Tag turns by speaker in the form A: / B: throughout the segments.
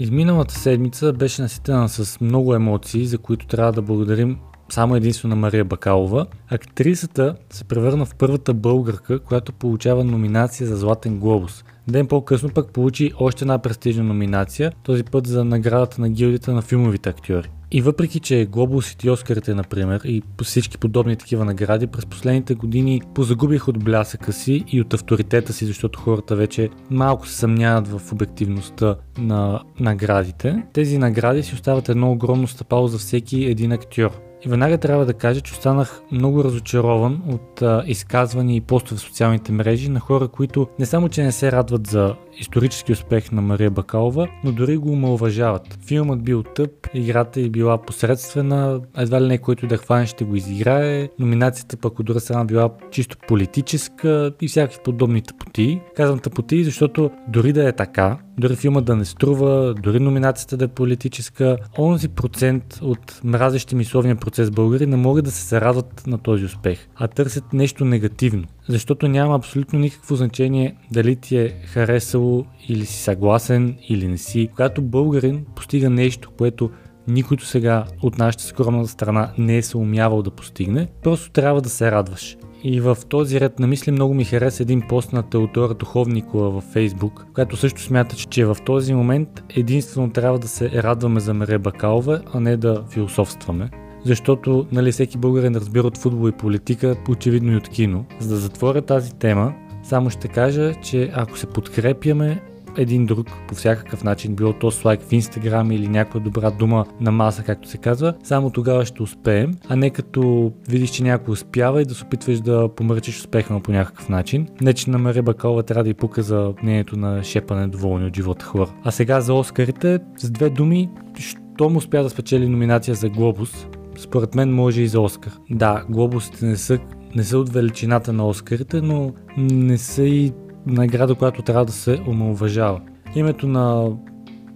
A: Изминалата седмица беше наситена с много емоции, за които трябва да благодарим само единствено на Мария Бакалова. Актрисата се превърна в първата българка, която получава номинация за Златен глобус. Ден по-късно пък получи още една престижна номинация, този път за наградата на гилдията на филмовите актьори. И въпреки, че глобусите и Оскарите, например, и всички подобни такива награди, през последните години позагубих от блясъка си и от авторитета си, защото хората вече малко се съмняват в обективността на наградите. Тези награди си остават едно огромно стъпало за всеки един актьор. И веднага трябва да кажа, че останах много разочарован от а, изказвания и постове в социалните мрежи на хора, които не само, че не се радват за исторически успех на Мария Бакалова, но дори го омалважават. Филмът бил тъп, играта е била посредствена, едва ли не който да хване ще го изиграе, номинацията пък от друга страна била чисто политическа и всякакви подобни тъпоти. Казвам тъпоти, защото дори да е така, дори филма да не струва, дори номинацията да е политическа, онзи процент от мразещи мисловния процес българи не могат да се зарадват на този успех, а търсят нещо негативно защото няма абсолютно никакво значение дали ти е харесало или си съгласен или не си. Когато българин постига нещо, което никой сега от нашата скромна страна не е се умявал да постигне, просто трябва да се радваш. И в този ред на мисли много ми хареса един пост на Теодора Духовникова във Фейсбук, която също смята, че в този момент единствено трябва да се радваме за Мере Бакалова, а не да философстваме защото нали, всеки българин разбира от футбол и политика, очевидно и от кино. За да затворя тази тема, само ще кажа, че ако се подкрепяме един друг по всякакъв начин, било то с лайк в Инстаграм или някаква добра дума на маса, както се казва, само тогава ще успеем, а не като видиш, че някой успява и да се опитваш да помръчиш успеха му по някакъв начин. Не, че на Мария Бакалова трябва да и пука за мнението на шепане доволни от живота хора. А сега за Оскарите, с две думи, щом успя да спечели номинация за Глобус, според мен може и за Оскар. Да, глобусите не са, не са от величината на Оскарите, но не са и награда, която трябва да се омалважава. Името на,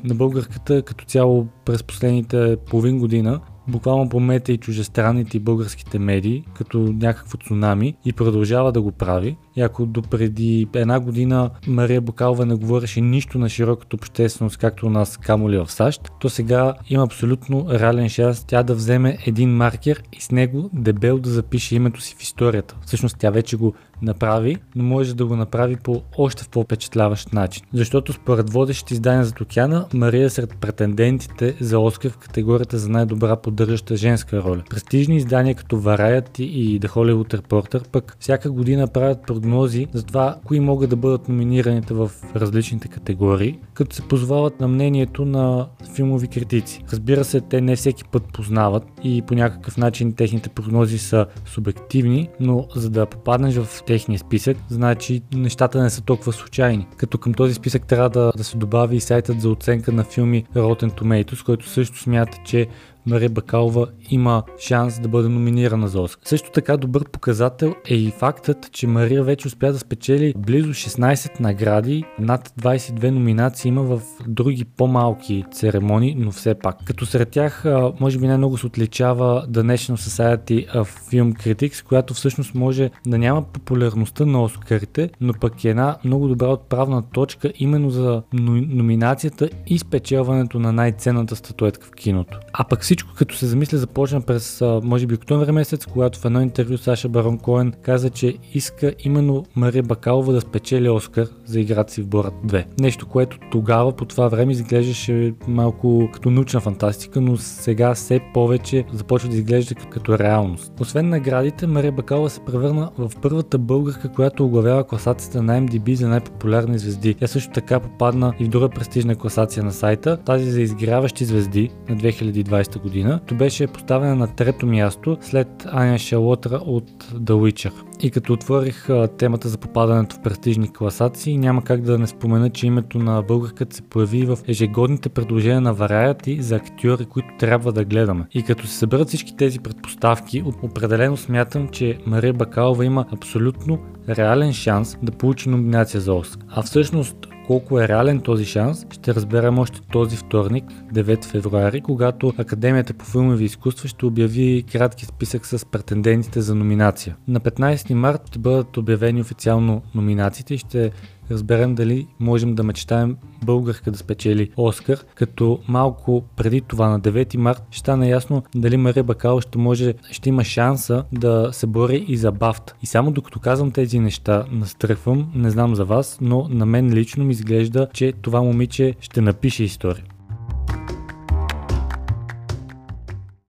A: на българката като цяло през последните половин година буквално помете и чужестранните и българските медии като някакво цунами и продължава да го прави. И ако допреди една година Мария Бокалова не говореше нищо на широката общественост, както у нас камоли в САЩ, то сега има абсолютно реален шанс тя да вземе един маркер и с него дебел да запише името си в историята. Всъщност тя вече го направи, но може да го направи по още в по-впечатляващ начин. Защото според водещите издания за Океана, Мария е сред претендентите за Оскар в категорията за най-добра поддържаща женска роля. Престижни издания като Variety и The Hollywood Reporter пък всяка година правят прогнози за това, кои могат да бъдат номинираните в различните категории, като се позвават на мнението на филмови критици. Разбира се, те не всеки път познават и по някакъв начин техните прогнози са субективни, но за да попаднеш в техния списък, значи нещата не са толкова случайни. Като към този списък трябва да, да се добави и сайтът за оценка на филми Rotten Tomatoes, който също смята, че Мария Бакалова има шанс да бъде номинирана за Оскар. Също така добър показател е и фактът, че Мария вече успя да спечели близо 16 награди, над 22 номинации има в други по-малки церемонии, но все пак. Като сред тях, може би най-много се отличава The National Society of Film Critics, която всъщност може да няма популярността на Оскарите, но пък е една много добра отправна точка именно за номинацията и спечелването на най-ценната статуетка в киното. А пък всичко като се замисля започна през може би октомври месец, когато в едно интервю Саша Барон Коен каза, че иска именно Мария Бакалова да спечели Оскар за играта си в Борат 2. Нещо, което тогава по това време изглеждаше малко като научна фантастика, но сега все повече започва да изглежда като реалност. Освен наградите, Мария Бакалова се превърна в първата българка, която оглавява класацията на MDB за най-популярни звезди. Тя също така попадна и в друга престижна класация на сайта, тази за изгряващи звезди на 2020 година, то беше поставена на трето място след Аня Шалотра от The Witcher. И като отворих темата за попадането в престижни класации, няма как да не спомена, че името на българката се появи в ежегодните предложения на Variety за актьори, които трябва да гледаме. И като се съберат всички тези предпоставки, определено смятам, че Мария Бакалова има абсолютно реален шанс да получи номинация за Оскар. А всъщност колко е реален този шанс, ще разберем още този вторник, 9 февруари, когато Академията по филмови изкуства ще обяви кратки списък с претендентите за номинация. На 15 март ще бъдат обявени официално номинациите и ще разберем дали можем да мечтаем българка да спечели Оскар, като малко преди това на 9 март ще стане ясно дали Мария Бакал ще може, ще има шанса да се бори и за Бафт. И само докато казвам тези неща, настръхвам, не знам за вас, но на мен лично ми изглежда, че това момиче ще напише история.